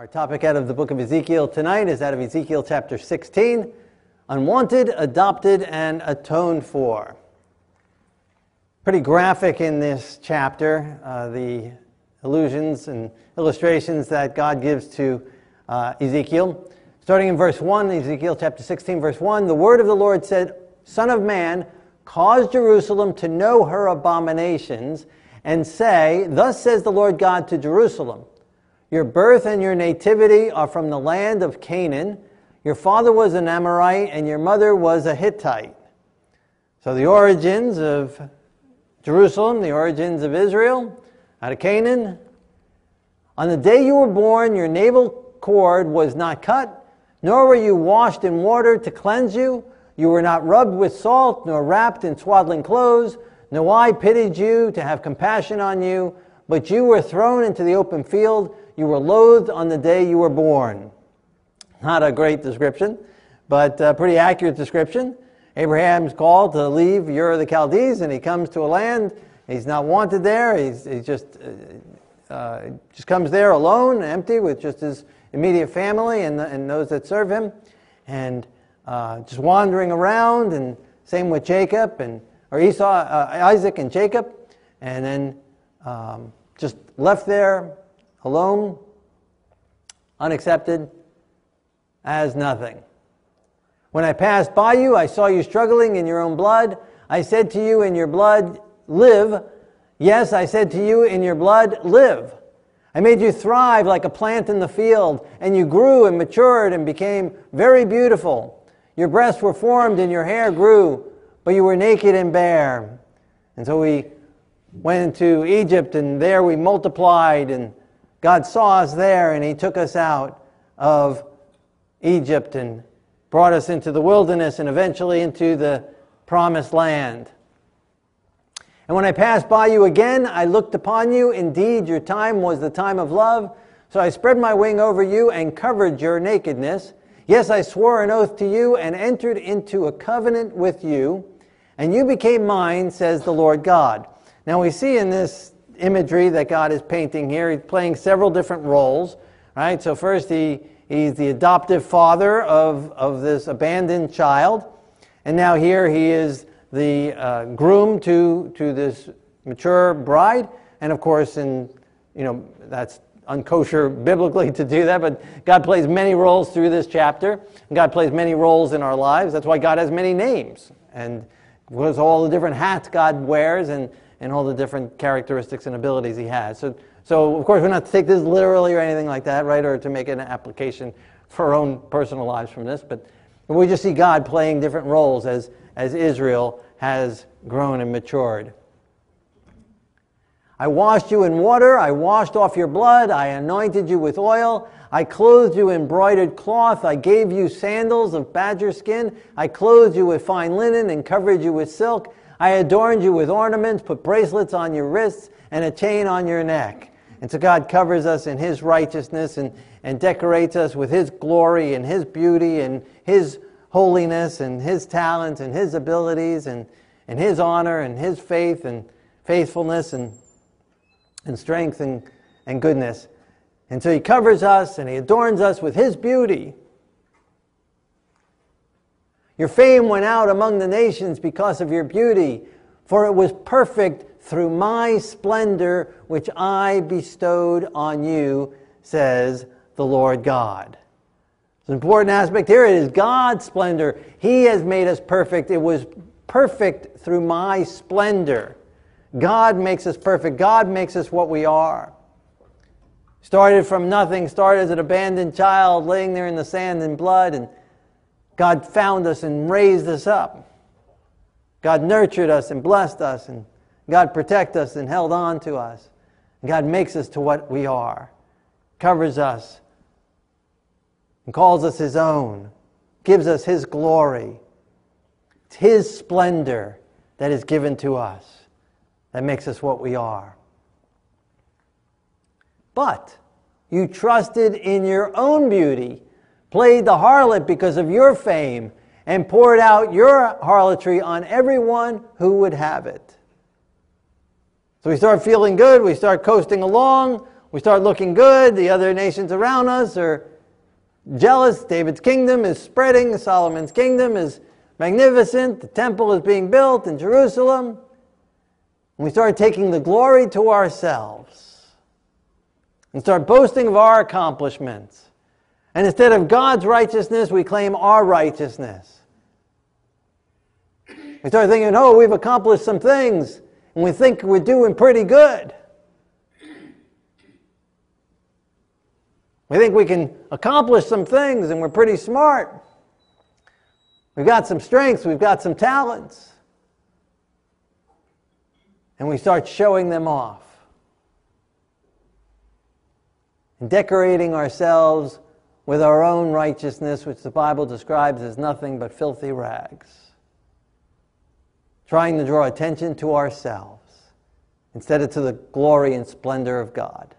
Our topic out of the book of Ezekiel tonight is out of Ezekiel chapter 16 Unwanted, Adopted, and Atoned for. Pretty graphic in this chapter, uh, the allusions and illustrations that God gives to uh, Ezekiel. Starting in verse 1, Ezekiel chapter 16, verse 1, the word of the Lord said, Son of man, cause Jerusalem to know her abominations, and say, Thus says the Lord God to Jerusalem. Your birth and your nativity are from the land of Canaan. Your father was an Amorite and your mother was a Hittite. So the origins of Jerusalem, the origins of Israel, out of Canaan. On the day you were born, your navel cord was not cut, nor were you washed in water to cleanse you. You were not rubbed with salt, nor wrapped in swaddling clothes. No eye pitied you to have compassion on you, but you were thrown into the open field. You were loathed on the day you were born. Not a great description, but a pretty accurate description. Abraham's called to leave Ur the Chaldees, and he comes to a land. He's not wanted there. He's, he just, uh, uh, just comes there alone, empty, with just his immediate family and, and those that serve him, and uh, just wandering around. And same with Jacob, and or Esau, uh, Isaac, and Jacob, and then um, just left there alone, unaccepted, as nothing. When I passed by you, I saw you struggling in your own blood. I said to you, in your blood, live. Yes, I said to you, in your blood, live. I made you thrive like a plant in the field, and you grew and matured and became very beautiful. Your breasts were formed and your hair grew, but you were naked and bare. And so we went into Egypt, and there we multiplied, and God saw us there and He took us out of Egypt and brought us into the wilderness and eventually into the promised land. And when I passed by you again, I looked upon you. Indeed, your time was the time of love. So I spread my wing over you and covered your nakedness. Yes, I swore an oath to you and entered into a covenant with you, and you became mine, says the Lord God. Now we see in this imagery that God is painting here. He's playing several different roles, right? So first he, he's the adoptive father of, of this abandoned child. And now here he is the uh, groom to, to this mature bride. And of course, in, you know, that's unkosher biblically to do that, but God plays many roles through this chapter. God plays many roles in our lives. That's why God has many names. And because all the different hats God wears and and all the different characteristics and abilities he has. So, so of course, we're not to take this literally or anything like that, right, or to make an application for our own personal lives from this, but we just see God playing different roles as, as Israel has grown and matured. I washed you in water, I washed off your blood, I anointed you with oil, I clothed you in broidered cloth, I gave you sandals of badger skin, I clothed you with fine linen and covered you with silk. I adorned you with ornaments, put bracelets on your wrists, and a chain on your neck. And so God covers us in His righteousness and, and decorates us with His glory and His beauty and His holiness and His talents and His abilities and, and His honor and His faith and faithfulness and, and strength and, and goodness. And so He covers us and He adorns us with His beauty. Your fame went out among the nations because of your beauty, for it was perfect through my splendor which I bestowed on you, says the Lord God. It's an important aspect here. It is God's splendor. He has made us perfect. It was perfect through my splendor. God makes us perfect. God makes us what we are. Started from nothing, started as an abandoned child laying there in the sand and blood, and God found us and raised us up. God nurtured us and blessed us, and God protected us and held on to us. God makes us to what we are, covers us, and calls us His own, gives us His glory. It's His splendor that is given to us that makes us what we are. But you trusted in your own beauty played the harlot because of your fame, and poured out your harlotry on everyone who would have it. So we start feeling good, we start coasting along, we start looking good. The other nations around us are jealous. David's kingdom is spreading. Solomon's kingdom is magnificent. The temple is being built in Jerusalem. We start taking the glory to ourselves and start boasting of our accomplishments. And instead of God's righteousness, we claim our righteousness. We start thinking, oh, we've accomplished some things, and we think we're doing pretty good. We think we can accomplish some things and we're pretty smart. We've got some strengths, we've got some talents. And we start showing them off. And decorating ourselves with our own righteousness, which the Bible describes as nothing but filthy rags. Trying to draw attention to ourselves instead of to the glory and splendor of God.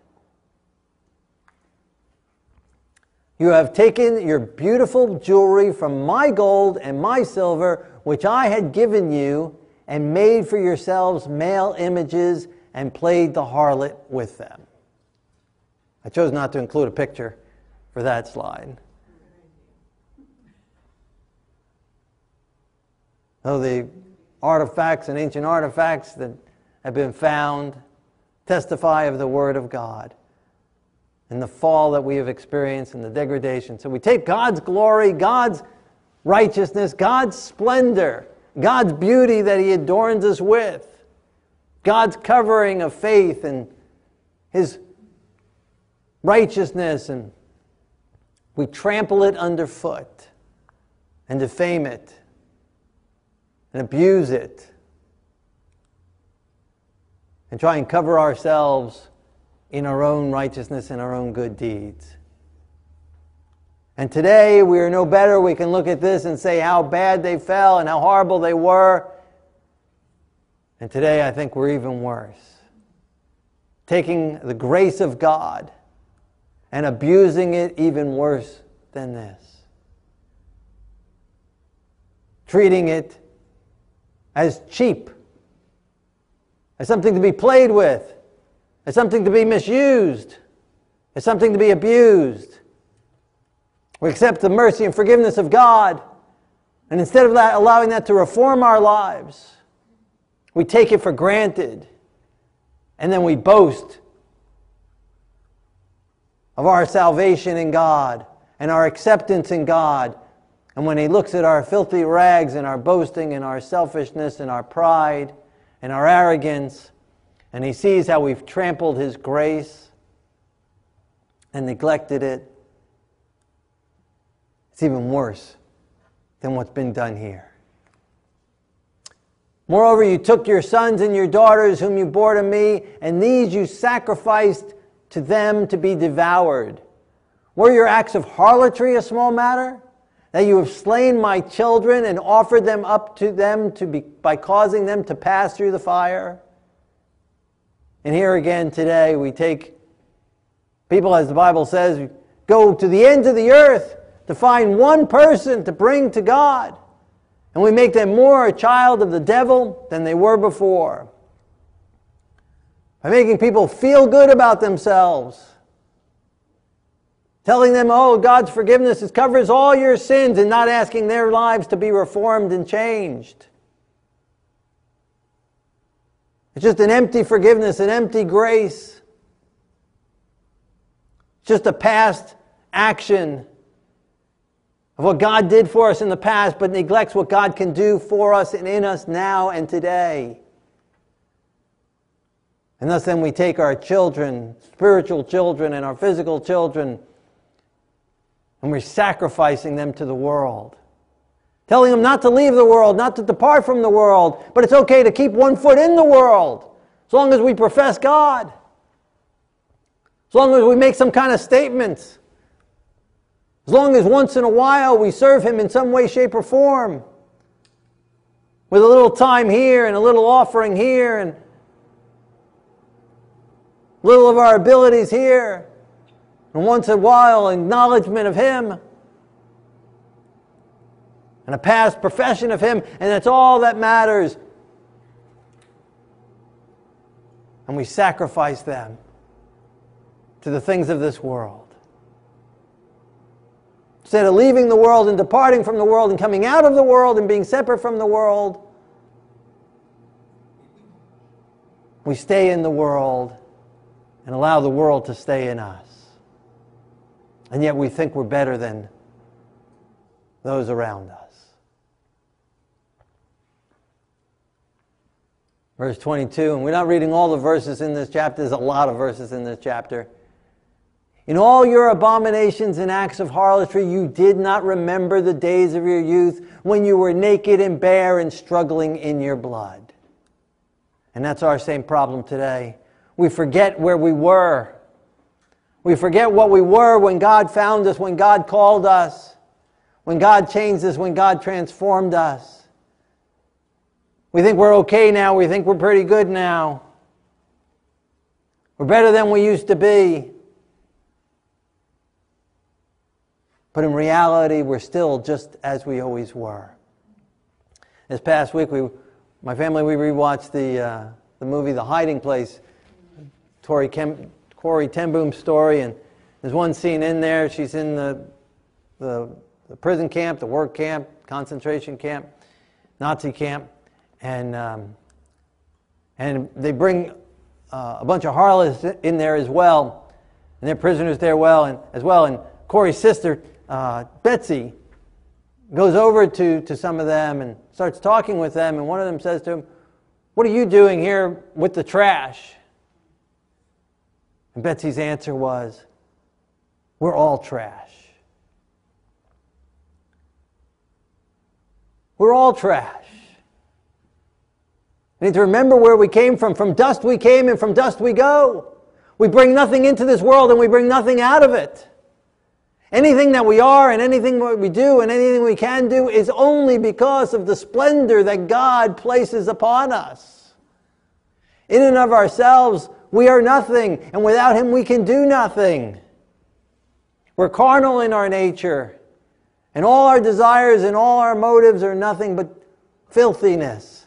You have taken your beautiful jewelry from my gold and my silver, which I had given you, and made for yourselves male images and played the harlot with them. I chose not to include a picture for that slide. Though the artifacts and ancient artifacts that have been found testify of the Word of God and the fall that we have experienced and the degradation. So we take God's glory, God's righteousness, God's splendor, God's beauty that He adorns us with, God's covering of faith and His righteousness, and we trample it underfoot and defame it and abuse it and try and cover ourselves in our own righteousness and our own good deeds. And today we are no better. We can look at this and say how bad they fell and how horrible they were. And today I think we're even worse. Taking the grace of God and abusing it even worse than this. Treating it as cheap, as something to be played with as something to be misused. as something to be abused. We accept the mercy and forgiveness of God. And instead of that, allowing that to reform our lives, we take it for granted. And then we boast of our salvation in God and our acceptance in God. And when He looks at our filthy rags and our boasting and our selfishness and our pride and our arrogance, and he sees how we've trampled his grace and neglected it. It's even worse than what's been done here. Moreover, you took your sons and your daughters, whom you bore to me, and these you sacrificed to them to be devoured. Were your acts of harlotry a small matter? That you have slain my children and offered them up to them to be, by causing them to pass through the fire? And here again today, we take people, as the Bible says, go to the ends of the earth to find one person to bring to God. And we make them more a child of the devil than they were before. By making people feel good about themselves. Telling them, oh, God's forgiveness covers all your sins, and not asking their lives to be reformed and changed. It's just an empty forgiveness, an empty grace. It's just a past action of what God did for us in the past, but neglects what God can do for us and in us now and today. And thus, then we take our children, spiritual children, and our physical children, and we're sacrificing them to the world. Telling them not to leave the world, not to depart from the world, but it's okay to keep one foot in the world as long as we profess God, as long as we make some kind of statements, as long as once in a while we serve Him in some way, shape, or form, with a little time here and a little offering here and little of our abilities here, and once in a while acknowledgement of Him and a past profession of Him, and that's all that matters. And we sacrifice them to the things of this world. Instead of leaving the world and departing from the world and coming out of the world and being separate from the world, we stay in the world and allow the world to stay in us. And yet we think we're better than those around us. Verse 22, and we're not reading all the verses in this chapter, there's a lot of verses in this chapter. In all your abominations and acts of harlotry, you did not remember the days of your youth when you were naked and bare and struggling in your blood. And that's our same problem today. We forget where we were. We forget what we were when God found us, when God called us, when God changed us, when God transformed us. We think we're okay now. We think we're pretty good now. We're better than we used to be. But in reality, we're still just as we always were. This past week, we, my family, we rewatched the, uh, the movie The Hiding Place, Corrie Kem, ten story, and there's one scene in there. She's in the, the, the prison camp, the work camp, concentration camp, Nazi camp, and, um, and they bring uh, a bunch of harlots in there as well, and they're prisoners there well, and, as well. And Corrie's sister uh, Betsy goes over to, to some of them and starts talking with them, and one of them says to him, What are you doing here with the trash? And Betsy's answer was, We're all trash. We're all trash. We need to remember where we came from. From dust we came, and from dust we go. We bring nothing into this world, and we bring nothing out of it. Anything that we are and anything that we do and anything we can do is only because of the splendor that God places upon us. In and of ourselves, we are nothing, and without Him, we can do nothing. We're carnal in our nature, and all our desires and all our motives are nothing but filthiness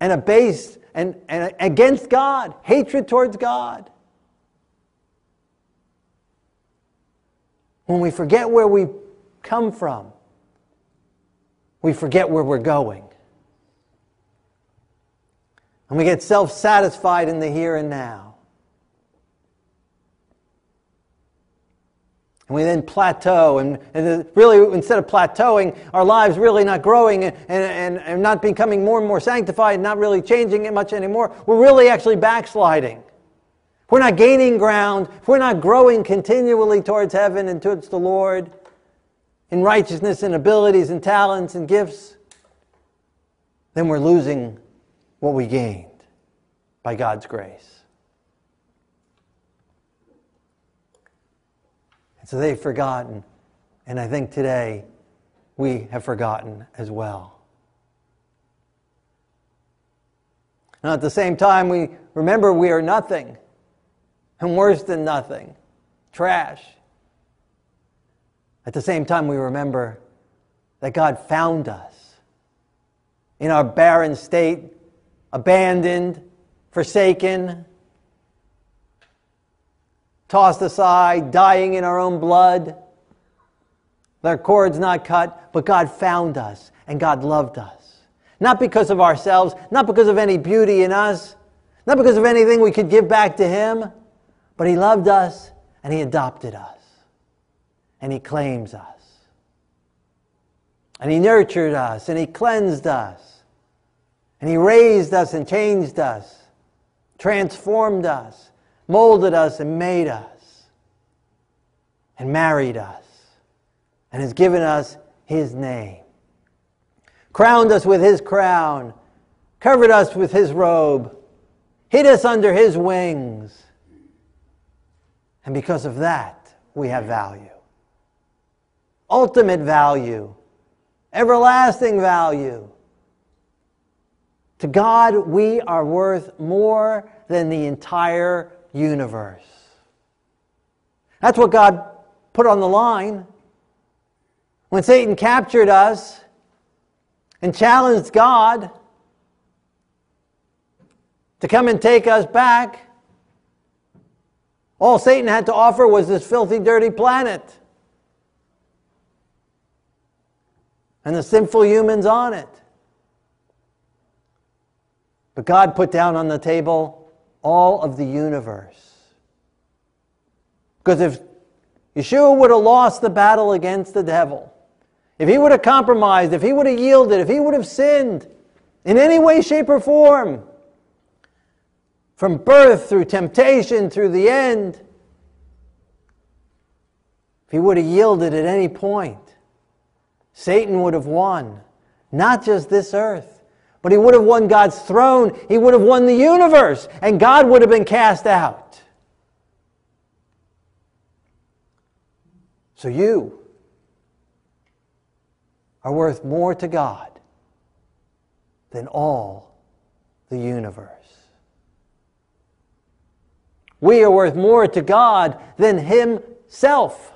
and abased and, and against God, hatred towards God. When we forget where we come from, we forget where we're going. And we get self satisfied in the here and now. And we then plateau, and, and, really, instead of plateauing, our lives really not growing and, and, and not becoming more and more sanctified, and not really changing it much anymore, we're really actually backsliding. We're not gaining ground, we're not growing continually towards heaven and towards the Lord in righteousness and abilities and talents and gifts, then we're losing what we gained by God's grace. And so they've forgotten, and I think today we have forgotten as well. And at the same time, we remember we are nothing and worse than nothing trash. At the same time, we remember that God found us in our barren state, abandoned, forsaken, tossed aside, dying in our own blood, our cords not cut, but God found us and God loved us. Not because of ourselves, not because of any beauty in us, not because of anything we could give back to Him but He loved us and He adopted us. And He claims us. And He nurtured us and He cleansed us. And He raised us and changed us, transformed us, molded us and made us, and married us, and has given us His name. Crowned us with His crown, covered us with His robe, hid us under His wings and because of that, we have value. Ultimate value, everlasting value. To God, we are worth more than the entire universe. That's what God put on the line. When Satan captured us and challenged God to come and take us back, All Satan had to offer was this filthy, dirty planet. And the sinful humans on it. But God put down on the table all of the universe. Because if Yeshua would have lost the battle against the devil, if he would have compromised, if he would have yielded, if he would have sinned in any way, shape, or form, from birth through temptation through the end, if he would have yielded at any point, Satan would have won. Not just this earth, but he would have won God's throne. He would have won the universe, and God would have been cast out. So you are worth more to God than all the universe. We are worth more to God than Himself.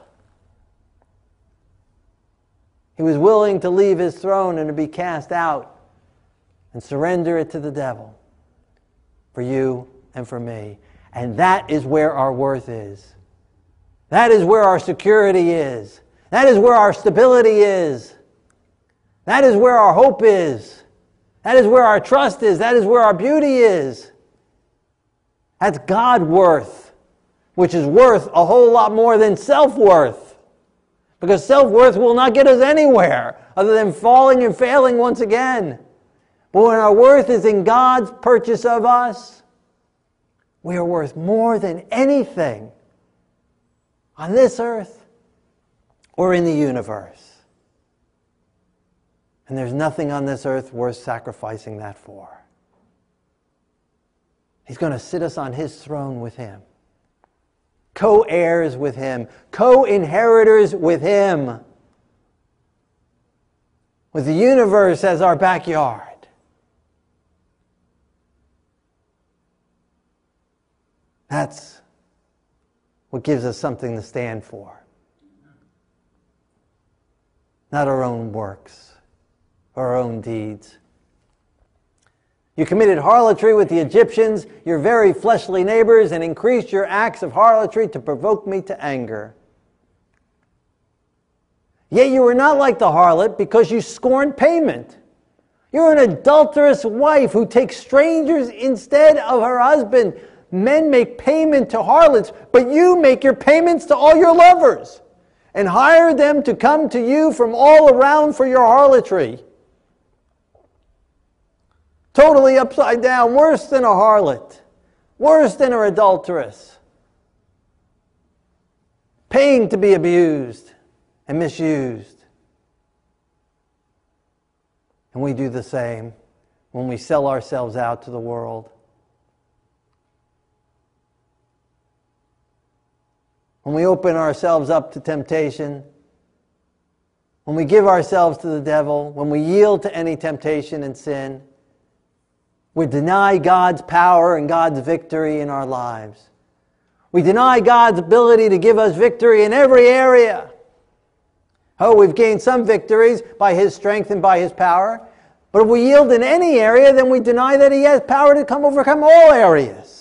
He was willing to leave His throne and to be cast out and surrender it to the devil for you and for me. And that is where our worth is. That is where our security is. That is where our stability is. That is where our hope is. That is where our trust is. That is where our beauty is. That's God worth, which is worth a whole lot more than self worth. Because self worth will not get us anywhere other than falling and failing once again. When our worth is in God's purchase of us, we are worth more than anything on this earth or in the universe. And there's nothing on this earth worth sacrificing that for. He's going to sit us on his throne with him, co heirs with him, co inheritors with him, with the universe as our backyard. That's what gives us something to stand for. Not our own works, our own deeds. You committed harlotry with the Egyptians, your very fleshly neighbors, and increased your acts of harlotry to provoke me to anger. Yet you were not like the harlot because you scorned payment. You're an adulterous wife who takes strangers instead of her husband. Men make payment to harlots, but you make your payments to all your lovers and hire them to come to you from all around for your harlotry. Totally upside down, worse than a harlot, worse than an adulteress. Paying to be abused and misused. And we do the same when we sell ourselves out to the world. When we open ourselves up to temptation, when we give ourselves to the devil, when we yield to any temptation and sin, we deny God's power and God's victory in our lives. We deny God's ability to give us victory in every area. Oh, we've gained some victories by His strength and by His power. But if we yield in any area, then we deny that He has power to come overcome all areas.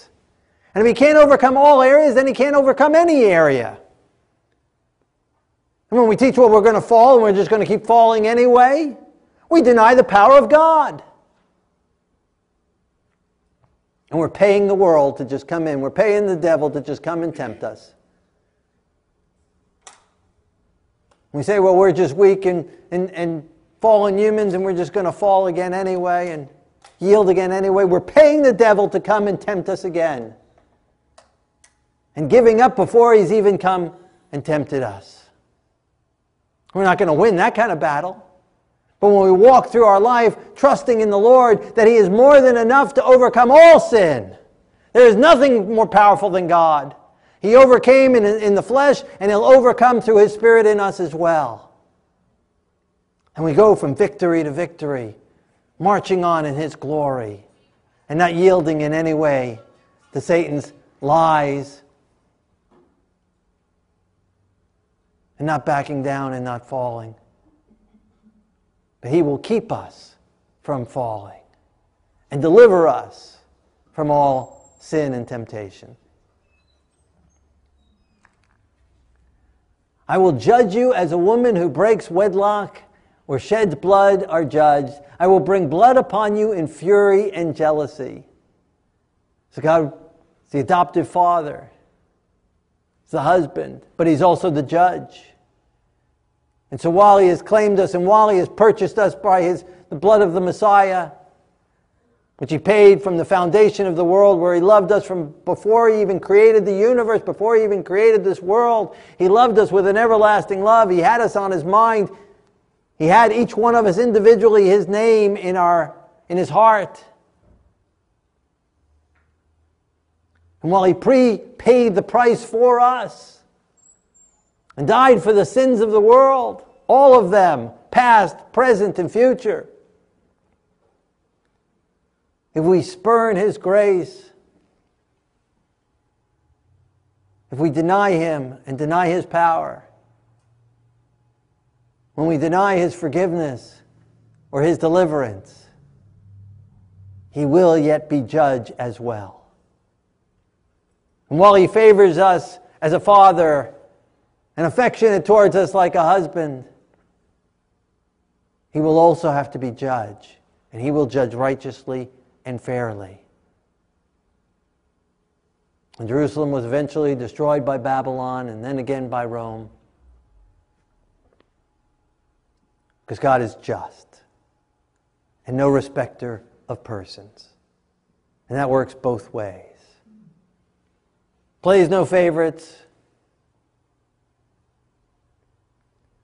And if He can't overcome all areas, then He can't overcome any area. And when we teach, well, we're going to fall and we're just going to keep falling anyway, we deny the power of God. And we're paying the world to just come in. We're paying the devil to just come and tempt us. We say, well, we're just weak and, and, and fallen humans and we're just going to fall again anyway and yield again anyway. We're paying the devil to come and tempt us again. And giving up before he's even come and tempted us. We're not going to win that kind of battle. But when we walk through our life trusting in the Lord that He is more than enough to overcome all sin, there is nothing more powerful than God. He overcame in, in the flesh, and He'll overcome through His Spirit in us as well. And we go from victory to victory, marching on in His glory, and not yielding in any way to Satan's lies, and not backing down and not falling. But He will keep us from falling and deliver us from all sin and temptation. I will judge you as a woman who breaks wedlock or sheds blood are judged. I will bring blood upon you in fury and jealousy. So God the adoptive father. He's the husband, but he's also the judge. And so while he has claimed us and while he has purchased us by his, the blood of the Messiah, which he paid from the foundation of the world, where he loved us from before he even created the universe, before he even created this world. He loved us with an everlasting love. He had us on his mind. He had each one of us individually, his name in, our, in his heart. And while he prepaid the price for us and died for the sins of the world, all of them, past, present, and future, if we spurn His grace, if we deny Him and deny His power, when we deny His forgiveness or His deliverance, He will yet be judge as well. And while He favors us as a father and affectionate towards us like a husband, He will also have to be judge, and He will judge righteously and fairly. And Jerusalem was eventually destroyed by Babylon and then again by Rome. Because God is just and no respecter of persons. And that works both ways. Plays no favorites,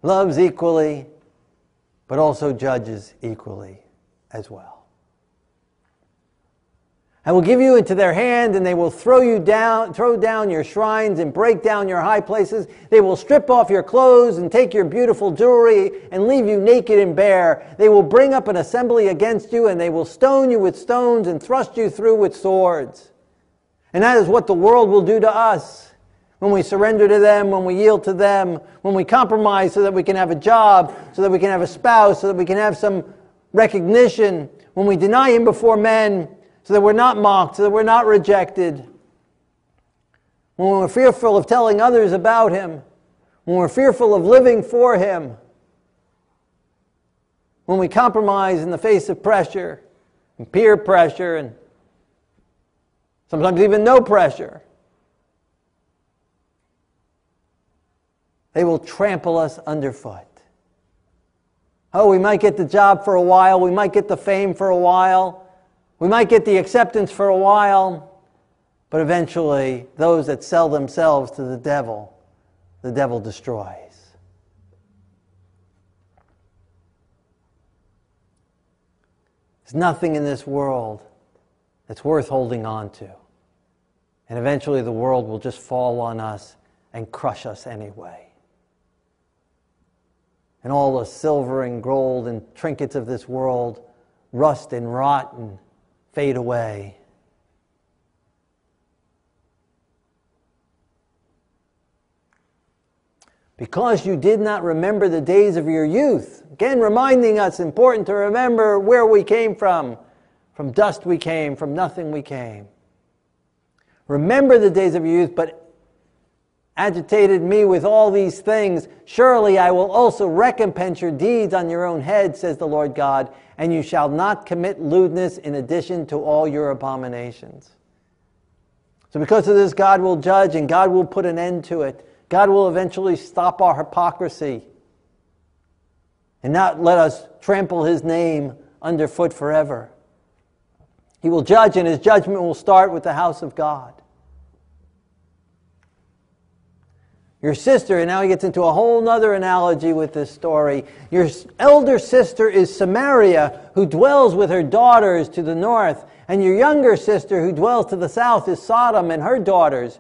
loves equally, but also judges equally as well. I will give you into their hand, and they will throw you down, throw down your shrines and break down your high places. They will strip off your clothes and take your beautiful jewelry and leave you naked and bare. They will bring up an assembly against you, and they will stone you with stones and thrust you through with swords. And that is what the world will do to us when we surrender to them, when we yield to them, when we compromise so that we can have a job, so that we can have a spouse, so that we can have some recognition, when we deny Him before men so that we're not mocked, so that we're not rejected. When we're fearful of telling others about Him, when we're fearful of living for Him, when we compromise in the face of pressure and peer pressure and sometimes even no pressure, they will trample us underfoot. Oh, we might get the job for a while, we might get the fame for a while. We might get the acceptance for a while, but eventually, those that sell themselves to the devil, the devil destroys. There's nothing in this world that's worth holding on to. And eventually, the world will just fall on us and crush us anyway. And all the silver and gold and trinkets of this world rust and rot and fade away. Because you did not remember the days of your youth. Again, reminding us important to remember where we came from. From dust we came, from nothing we came. Remember the days of your youth, but agitated me with all these things. Surely I will also recompense your deeds on your own head, says the Lord God, and you shall not commit lewdness in addition to all your abominations. So, because of this, God will judge and God will put an end to it. God will eventually stop our hypocrisy and not let us trample his name underfoot forever. He will judge, and his judgment will start with the house of God. Your sister, and now he gets into a whole other analogy with this story. Your elder sister is Samaria, who dwells with her daughters to the north, and your younger sister, who dwells to the south, is Sodom and her daughters.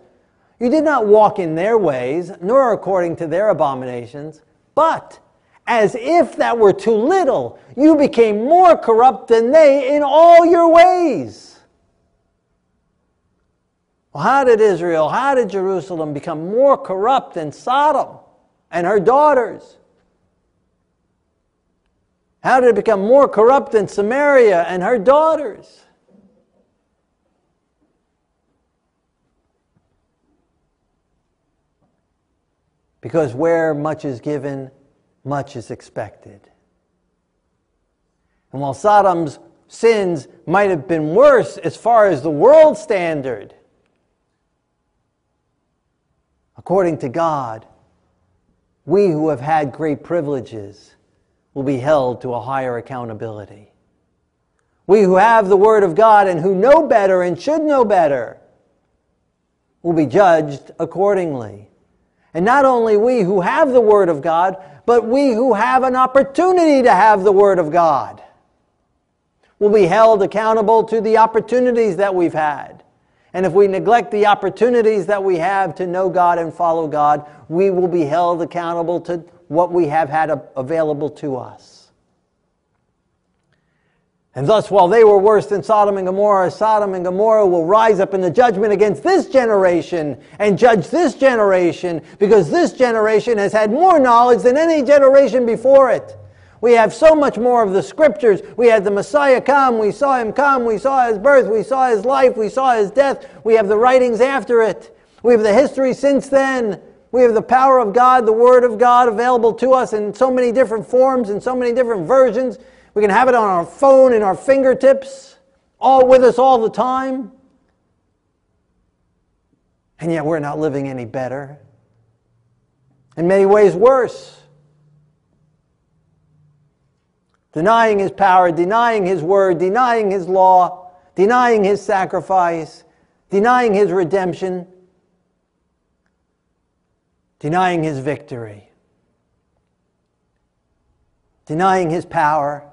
You did not walk in their ways, nor according to their abominations, but as if that were too little, you became more corrupt than they in all your ways. Well, how did Israel, how did Jerusalem become more corrupt than Sodom and her daughters? How did it become more corrupt than Samaria and her daughters? Because where much is given, much is expected. And while Sodom's sins might have been worse as far as the world standard, according to God, we who have had great privileges will be held to a higher accountability. We who have the Word of God and who know better and should know better will be judged accordingly. And not only we who have the Word of God, but we who have an opportunity to have the Word of God will be held accountable to the opportunities that we've had. And if we neglect the opportunities that we have to know God and follow God, we will be held accountable to what we have had available to us. And thus, while they were worse than Sodom and Gomorrah, Sodom and Gomorrah will rise up in the judgment against this generation and judge this generation because this generation has had more knowledge than any generation before it. We have so much more of the scriptures. We had the Messiah come. We saw him come. We saw his birth. We saw his life. We saw his death. We have the writings after it. We have the history since then. We have the power of God, the Word of God available to us in so many different forms and so many different versions. We can have it on our phone, in our fingertips, all with us all the time. And yet we're not living any better. In many ways, worse. Denying his power, denying his word, denying his law, denying his sacrifice, denying his redemption, denying his victory, denying his power.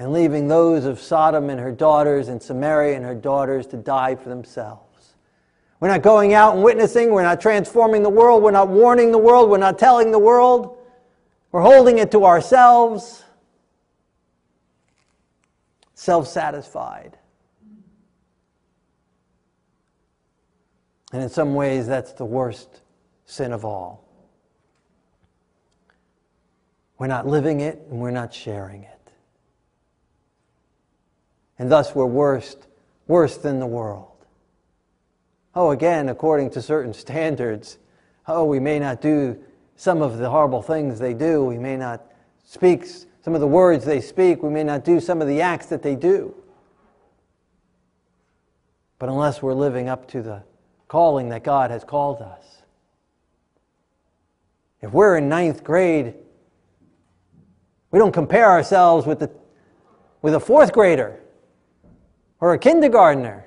And leaving those of Sodom and her daughters and Samaria and her daughters to die for themselves. We're not going out and witnessing, we're not transforming the world, we're not warning the world, we're not telling the world, we're holding it to ourselves, self satisfied. And in some ways, that's the worst sin of all. We're not living it and we're not sharing it and thus we're worse, worse than the world. Oh, again, according to certain standards, oh, we may not do some of the horrible things they do. We may not speak some of the words they speak. We may not do some of the acts that they do. But unless we're living up to the calling that God has called us, if we're in ninth grade, we don't compare ourselves with, the, with a fourth grader or a kindergartner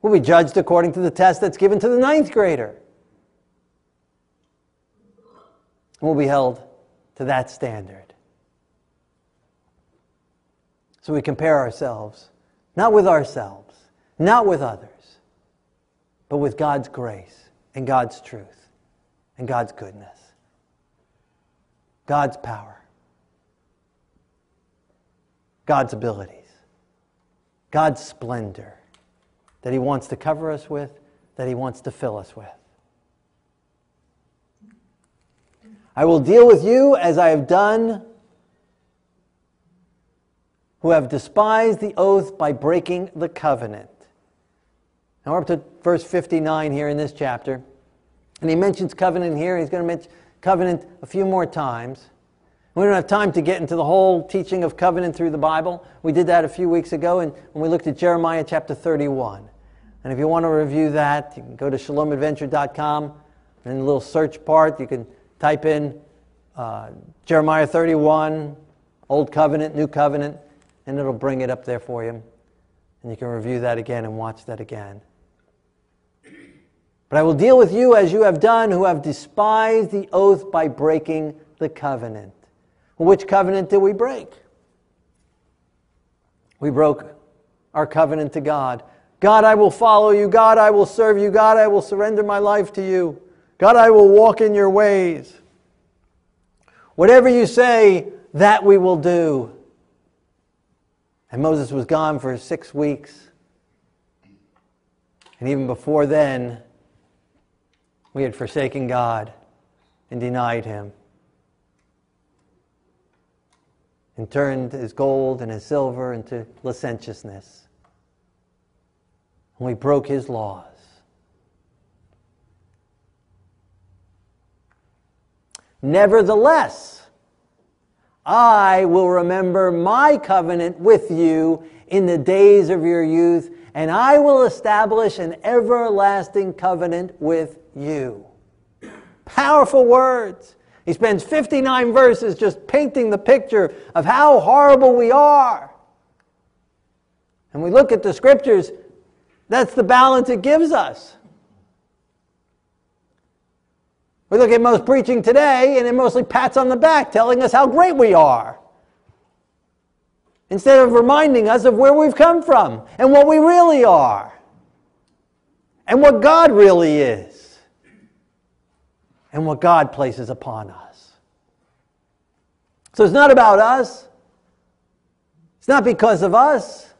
will be judged according to the test that's given to the ninth grader. And will be held to that standard. So we compare ourselves, not with ourselves, not with others, but with God's grace and God's truth and God's goodness, God's power, God's ability. God's splendor that He wants to cover us with, that He wants to fill us with. I will deal with you as I have done who have despised the oath by breaking the covenant. Now we're up to verse 59 here in this chapter. And he mentions covenant here. He's going to mention covenant a few more times. We don't have time to get into the whole teaching of covenant through the Bible. We did that a few weeks ago and when we looked at Jeremiah chapter 31. And if you want to review that, you can go to shalomadventure.com and in the little search part, you can type in uh, Jeremiah 31, Old Covenant, New Covenant, and it'll bring it up there for you. And you can review that again and watch that again. But I will deal with you as you have done, who have despised the oath by breaking the covenant. Which covenant did we break? We broke our covenant to God. God, I will follow you. God, I will serve you. God, I will surrender my life to you. God, I will walk in your ways. Whatever you say, that we will do. And Moses was gone for six weeks. And even before then, we had forsaken God and denied him. And turned his gold and his silver into licentiousness. and we broke his laws. Nevertheless, I will remember my covenant with you in the days of your youth, and I will establish an everlasting covenant with you. Powerful words. He spends 59 verses just painting the picture of how horrible we are. And we look at the scriptures, that's the balance it gives us. We look at most preaching today, and it mostly pats on the back telling us how great we are. Instead of reminding us of where we've come from and what we really are and what God really is and what God places upon us. So it's not about us, it's not because of us,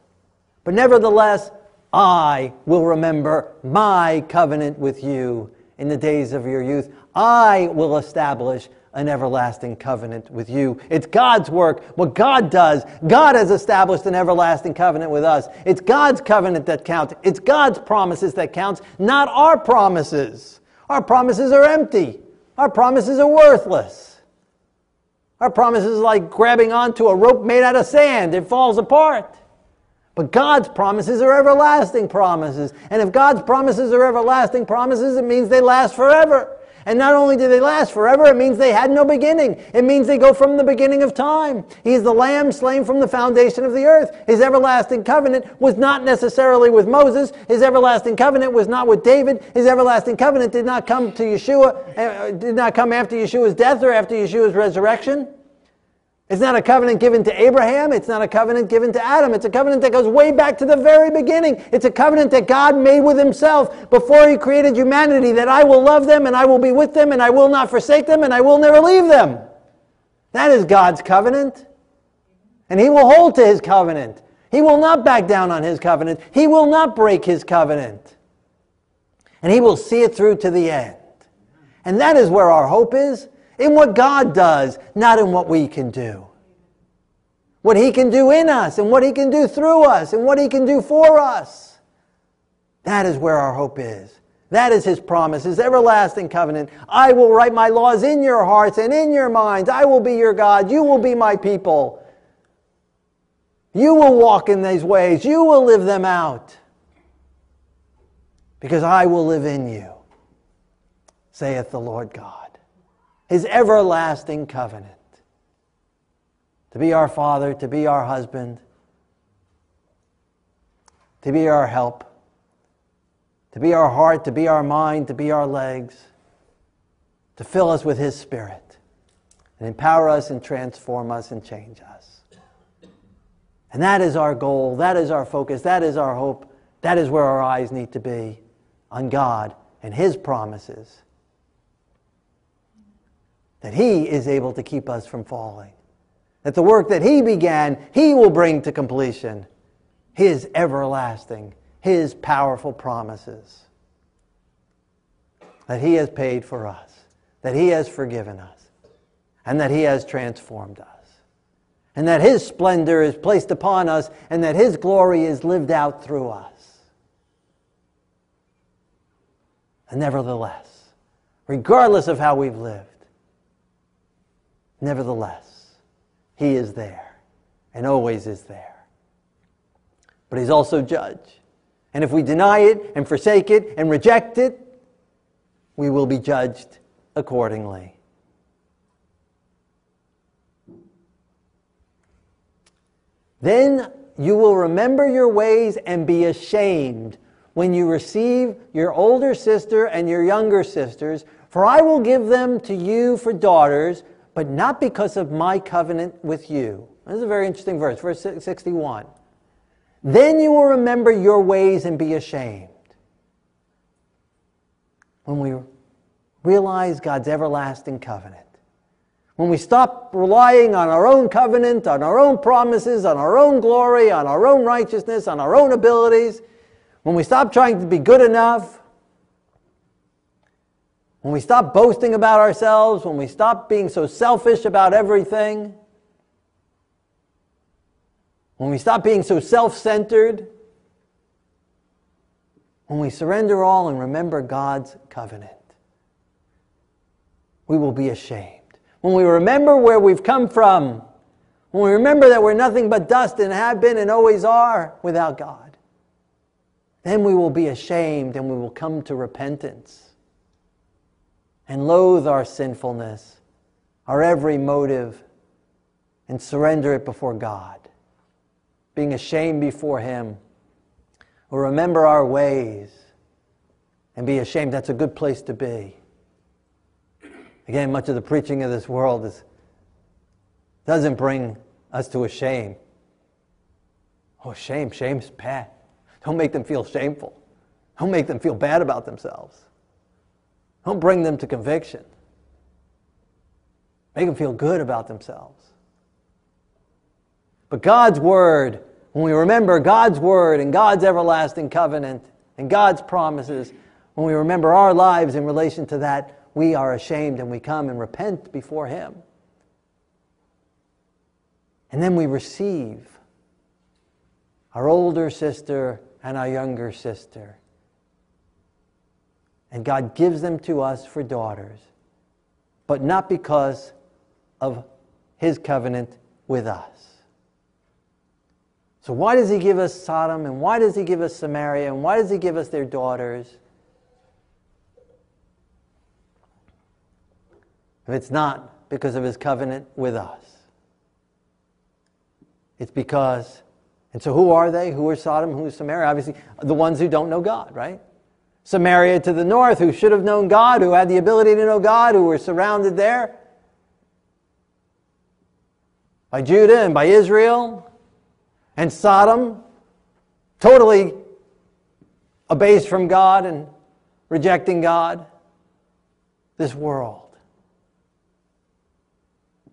but nevertheless, I will remember my covenant with you in the days of your youth. I will establish an everlasting covenant with you. It's God's work, what God does. God has established an everlasting covenant with us. It's God's covenant that counts. It's God's promises that counts, not our promises. Our promises are empty. Our promises are worthless. Our promises are like grabbing onto a rope made out of sand. It falls apart. But God's promises are everlasting promises. And if God's promises are everlasting promises, it means they last forever. And not only do they last forever, it means they had no beginning. It means they go from the beginning of time. He is the lamb slain from the foundation of the earth. His everlasting covenant was not necessarily with Moses. His everlasting covenant was not with David. His everlasting covenant did not come to Yeshua, uh, did not come after Yeshua's death or after Yeshua's resurrection. It's not a covenant given to Abraham. It's not a covenant given to Adam. It's a covenant that goes way back to the very beginning. It's a covenant that God made with himself before he created humanity that I will love them and I will be with them and I will not forsake them and I will never leave them. That is God's covenant. And he will hold to his covenant. He will not back down on his covenant. He will not break his covenant. And he will see it through to the end. And that is where our hope is in what God does, not in what we can do. What He can do in us, and what He can do through us, and what He can do for us. That is where our hope is. That is His promise, His everlasting covenant. I will write my laws in your hearts and in your minds. I will be your God. You will be my people. You will walk in these ways. You will live them out. Because I will live in you, saith the Lord God his everlasting covenant. To be our father, to be our husband, to be our help, to be our heart, to be our mind, to be our legs, to fill us with his spirit and empower us and transform us and change us. And that is our goal, that is our focus, that is our hope, that is where our eyes need to be on God and his promises that He is able to keep us from falling. That the work that He began, He will bring to completion. His everlasting, His powerful promises. That He has paid for us, that He has forgiven us, and that He has transformed us. And that His splendor is placed upon us, and that His glory is lived out through us. And nevertheless, regardless of how we've lived, Nevertheless, He is there and always is there. But He's also judge. And if we deny it and forsake it and reject it, we will be judged accordingly. Then you will remember your ways and be ashamed when you receive your older sister and your younger sisters, for I will give them to you for daughters but not because of my covenant with you. This is a very interesting verse, verse 61. Then you will remember your ways and be ashamed. When we realize God's everlasting covenant, when we stop relying on our own covenant, on our own promises, on our own glory, on our own righteousness, on our own abilities, when we stop trying to be good enough, when we stop boasting about ourselves, when we stop being so selfish about everything, when we stop being so self centered, when we surrender all and remember God's covenant, we will be ashamed. When we remember where we've come from, when we remember that we're nothing but dust and have been and always are without God, then we will be ashamed and we will come to repentance and loathe our sinfulness, our every motive, and surrender it before God, being ashamed before Him. We'll remember our ways and be ashamed. That's a good place to be. Again, much of the preaching of this world is, doesn't bring us to a shame. Oh, shame, shame's bad. Don't make them feel shameful. Don't make them feel bad about themselves. Don't bring them to conviction. Make them feel good about themselves. But God's Word, when we remember God's Word and God's everlasting covenant and God's promises, when we remember our lives in relation to that, we are ashamed and we come and repent before Him. And then we receive our older sister and our younger sister. And God gives them to us for daughters, but not because of His covenant with us. So, why does He give us Sodom and why does He give us Samaria and why does He give us their daughters? If it's not because of His covenant with us, it's because and so, who are they? Who are Sodom? Who is Samaria? Obviously, the ones who don't know God, right? Samaria to the north, who should have known God, who had the ability to know God, who were surrounded there by Judah and by Israel. And Sodom, totally abased from God and rejecting God. This world.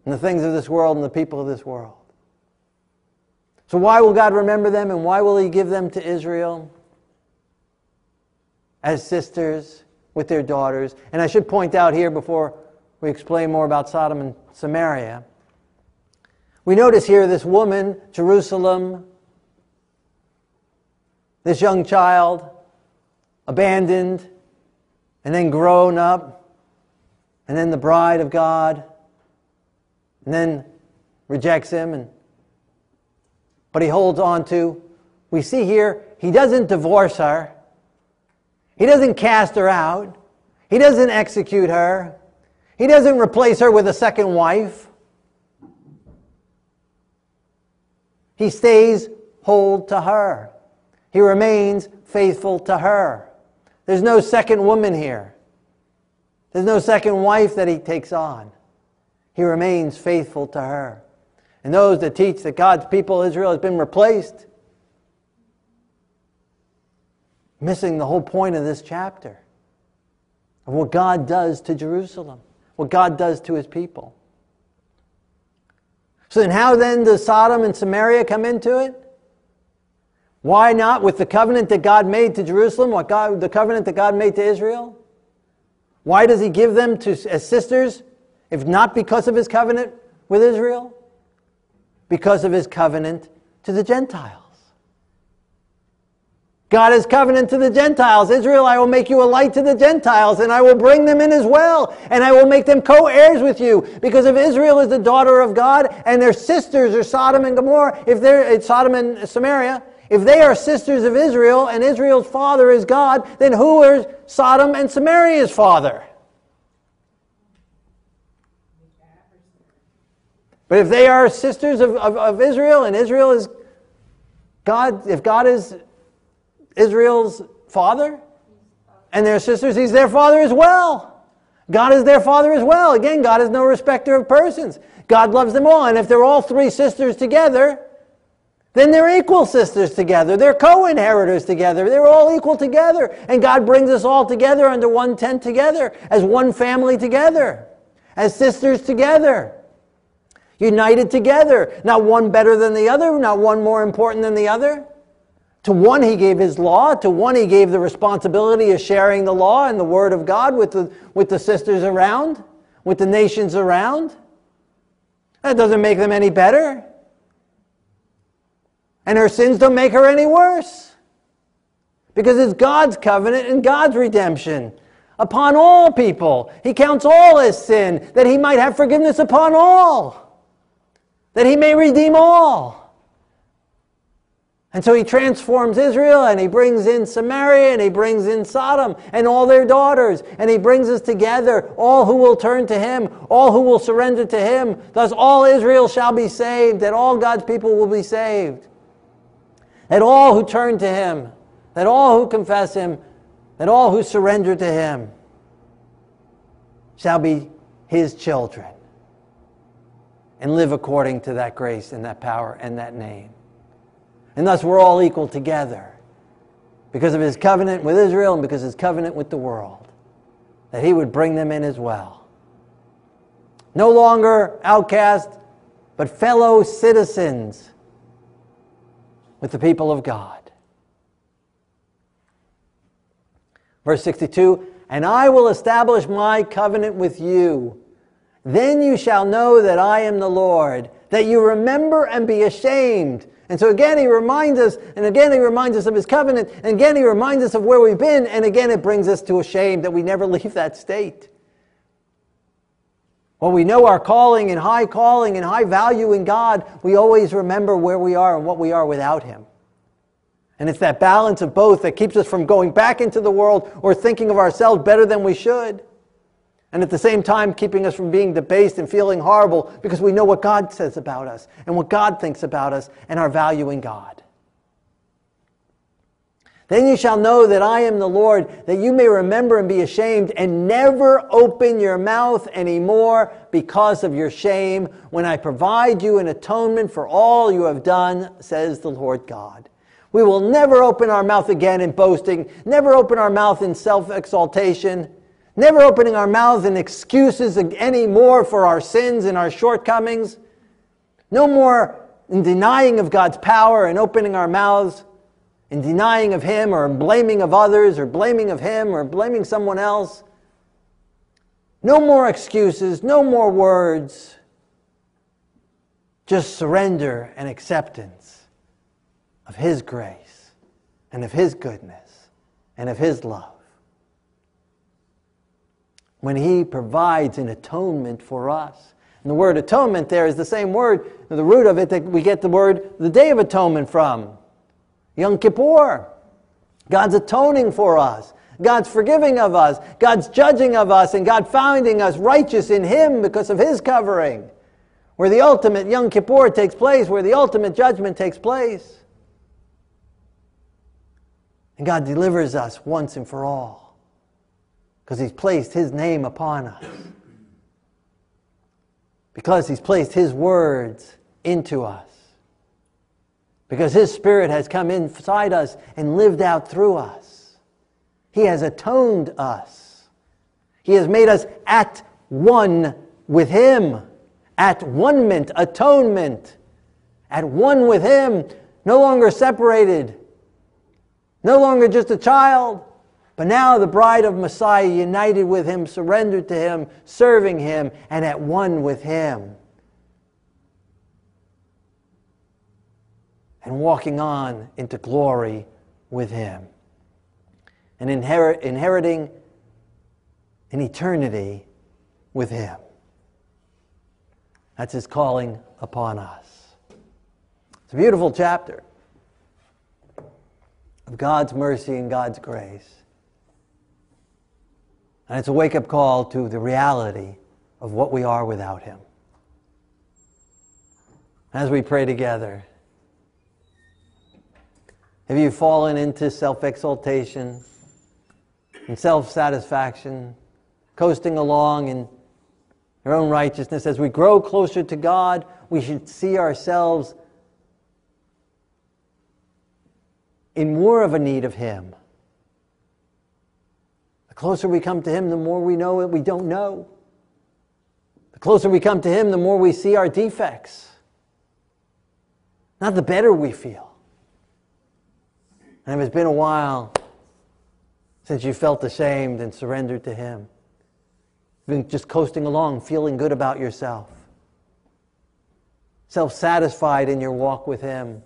And the things of this world and the people of this world. So, why will God remember them and why will He give them to Israel as sisters with their daughters? And I should point out here before we explain more about Sodom and Samaria. We notice here this woman, Jerusalem, this young child, abandoned, and then grown up, and then the bride of God, and then rejects him and but he holds on to. We see here, he doesn't divorce her, he doesn't cast her out, he doesn't execute her, he doesn't replace her with a second wife. He stays hold to her. He remains faithful to her. There's no second woman here. There's no second wife that he takes on. He remains faithful to her and those that teach that God's people, Israel, has been replaced. Missing the whole point of this chapter of what God does to Jerusalem, what God does to his people. So then, how then does Sodom and Samaria come into it? Why not with the covenant that God made to Jerusalem, what God, the covenant that God made to Israel? Why does he give them to, as sisters, if not because of his covenant with Israel? because of his covenant to the Gentiles. God has covenant to the Gentiles. Israel, I will make you a light to the Gentiles, and I will bring them in as well, and I will make them co heirs with you. Because if Israel is the daughter of God, and their sisters are Sodom and Gomorrah, if they're Sodom and Samaria, if they are sisters of Israel, and Israel's father is God, then who is Sodom and Samaria's father? But if they are sisters of, of, of Israel and Israel is God, if God is Israel's father and their sisters, he's their father as well. God is their father as well. Again, God is no respecter of persons. God loves them all. And if they're all three sisters together, then they're equal sisters together. They're co inheritors together. They're all equal together. And God brings us all together under one tent together, as one family together, as sisters together united together. Not one better than the other, not one more important than the other. To one, he gave his law. To one, he gave the responsibility of sharing the law and the word of God with the, with the sisters around, with the nations around. That doesn't make them any better. And her sins don't make her any worse. because it's God's covenant and God's redemption upon all people. He counts all as sin, that he might have forgiveness upon all, that he may redeem all. And so he transforms Israel and he brings in Samaria and he brings in Sodom and all their daughters and he brings us together, all who will turn to him, all who will surrender to him. Thus all Israel shall be saved, that all God's people will be saved. That all who turn to him, that all who confess him, that all who surrender to him shall be his children and live according to that grace and that power and that name. And thus we're all equal together because of his covenant with Israel and because of his covenant with the world, that he would bring them in as well. No longer outcast, but fellow citizens with the people of God. Verse 62 And I will establish my covenant with you. Then you shall know that I am the Lord, that you remember and be ashamed and so again, he reminds us, and again, he reminds us of his covenant, and again, he reminds us of where we've been, and again, it brings us to a shame that we never leave that state. When we know our calling and high calling and high value in God, we always remember where we are and what we are without him. And it's that balance of both that keeps us from going back into the world or thinking of ourselves better than we should and at the same time keeping us from being debased and feeling horrible because we know what God says about us and what God thinks about us and our value in God. Then you shall know that I am the Lord, that you may remember and be ashamed, and never open your mouth anymore because of your shame, when I provide you an atonement for all you have done, says the Lord God. We will never open our mouth again in boasting, never open our mouth in self exaltation never opening our mouths in excuses anymore for our sins and our shortcomings, no more in denying of God's power and opening our mouths in denying of Him or blaming of others or blaming of Him or blaming someone else. No more excuses, no more words, just surrender and acceptance of His grace and of His goodness and of His love when He provides an atonement for us. And the word atonement there is the same word, the root of it that we get the word the Day of Atonement from. Yom Kippur. God's atoning for us. God's forgiving of us. God's judging of us. And God finding us righteous in Him because of His covering. Where the ultimate Yom Kippur takes place, where the ultimate judgment takes place. And God delivers us once and for all because He's placed His name upon us. Because He's placed His words into us. Because His Spirit has come inside us and lived out through us. He has atoned us. He has made us at one with Him. At one ment, atonement. At one with Him. No longer separated. No longer just a child but now the bride of Messiah, united with him, surrendered to him, serving him, and at one with him. And walking on into glory with him. And inherit, inheriting an eternity with him. That's his calling upon us. It's a beautiful chapter of God's mercy and God's grace. And it's a wake up call to the reality of what we are without Him. As we pray together, have you fallen into self exaltation and self satisfaction, coasting along in your own righteousness? As we grow closer to God, we should see ourselves in more of a need of Him closer we come to Him, the more we know that we don't know. The closer we come to Him, the more we see our defects. Not the better we feel. And if it's been a while since you felt ashamed and surrendered to Him, been just coasting along, feeling good about yourself, self satisfied in your walk with Him,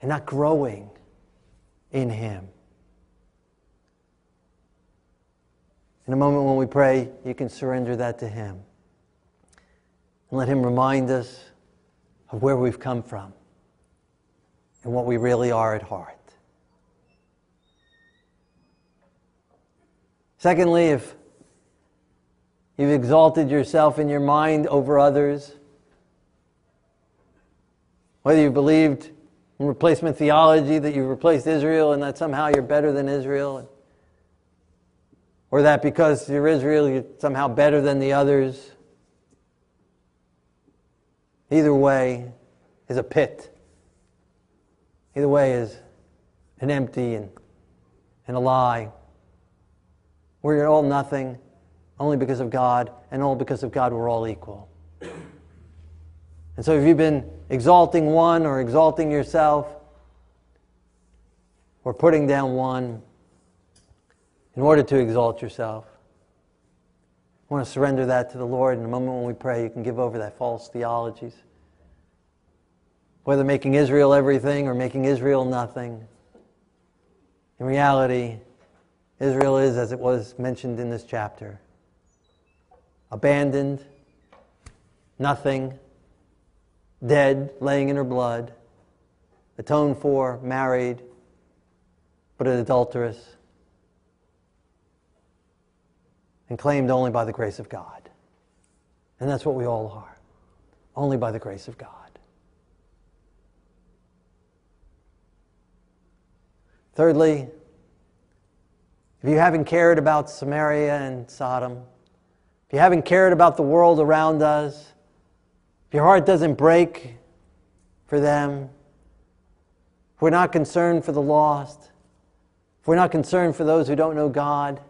and not growing in Him. In a moment when we pray, you can surrender that to Him. And let Him remind us of where we've come from and what we really are at heart. Secondly, if you've exalted yourself in your mind over others, whether you believed in replacement theology that you replaced Israel and that somehow you're better than Israel, or that because you're Israel you're somehow better than the others, either way is a pit. Either way is an empty and, and a lie. We're all nothing only because of God, and all because of God we're all equal. And so if you've been exalting one or exalting yourself or putting down one in order to exalt yourself, I want to surrender that to the Lord. In a moment when we pray, you can give over that false theologies. Whether making Israel everything or making Israel nothing. In reality, Israel is, as it was mentioned in this chapter, abandoned, nothing, dead, laying in her blood, atoned for, married, but an adulteress, and claimed only by the grace of God. And that's what we all are, only by the grace of God. Thirdly, if you haven't cared about Samaria and Sodom, if you haven't cared about the world around us, if your heart doesn't break for them, if we're not concerned for the lost, if we're not concerned for those who don't know God,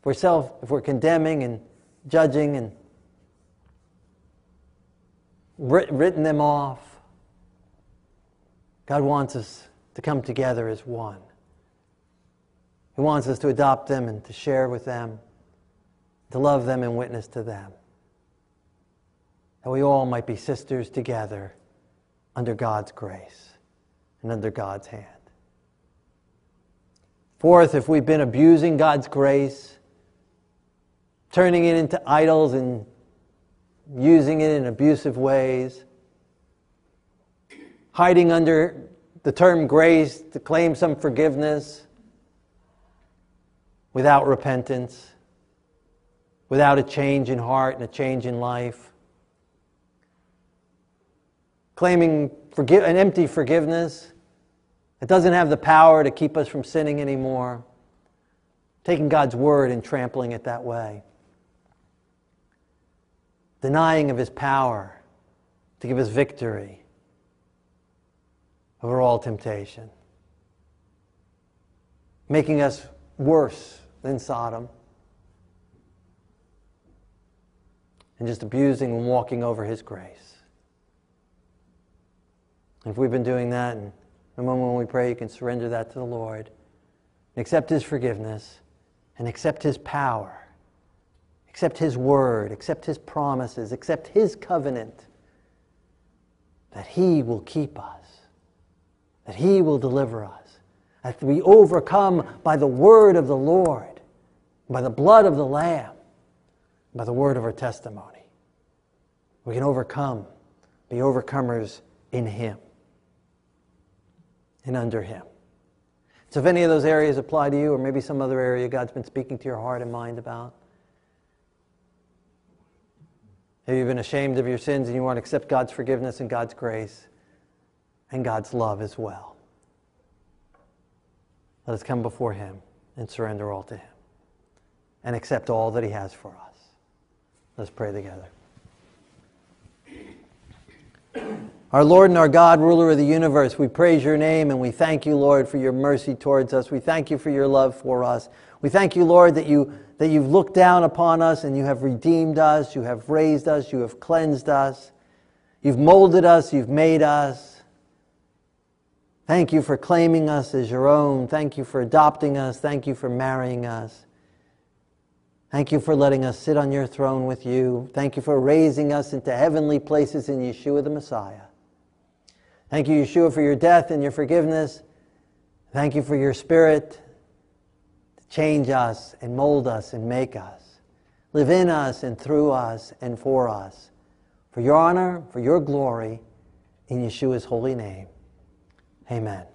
if we're, self, if we're condemning and judging and written them off, God wants us to come together as one. He wants us to adopt them and to share with them, to love them and witness to them. That we all might be sisters together under God's grace and under God's hand. Fourth, if we've been abusing God's grace, turning it into idols and using it in abusive ways, hiding under the term grace to claim some forgiveness, without repentance, without a change in heart and a change in life. Claiming an empty forgiveness that doesn't have the power to keep us from sinning anymore. Taking God's word and trampling it that way. Denying of his power to give us victory over all temptation. Making us worse than Sodom. And just abusing and walking over his grace. If we've been doing that, and the moment when we pray, you can surrender that to the Lord, and accept his forgiveness, and accept his power, accept his word, accept his promises, accept his covenant that he will keep us, that he will deliver us that we overcome by the word of the Lord, by the blood of the Lamb, by the word of our testimony. We can overcome, be overcomers in Him and under Him. So, if any of those areas apply to you, or maybe some other area God's been speaking to your heart and mind about, have you been ashamed of your sins and you want to accept God's forgiveness and God's grace and God's love as well? Let us come before Him and surrender all to Him and accept all that He has for us. Let's pray together. Our Lord and our God, ruler of the universe, we praise your name and we thank you, Lord, for your mercy towards us. We thank you for your love for us. We thank you, Lord, that, you, that you've looked down upon us and you have redeemed us, you have raised us, you have cleansed us, you've molded us, you've made us. Thank you for claiming us as your own. Thank you for adopting us. Thank you for marrying us. Thank you for letting us sit on your throne with you. Thank you for raising us into heavenly places in Yeshua the Messiah. Thank you, Yeshua, for your death and your forgiveness. Thank you for your spirit change us and mold us and make us. Live in us and through us and for us. For your honor, for your glory, in Yeshua's holy name. Amen.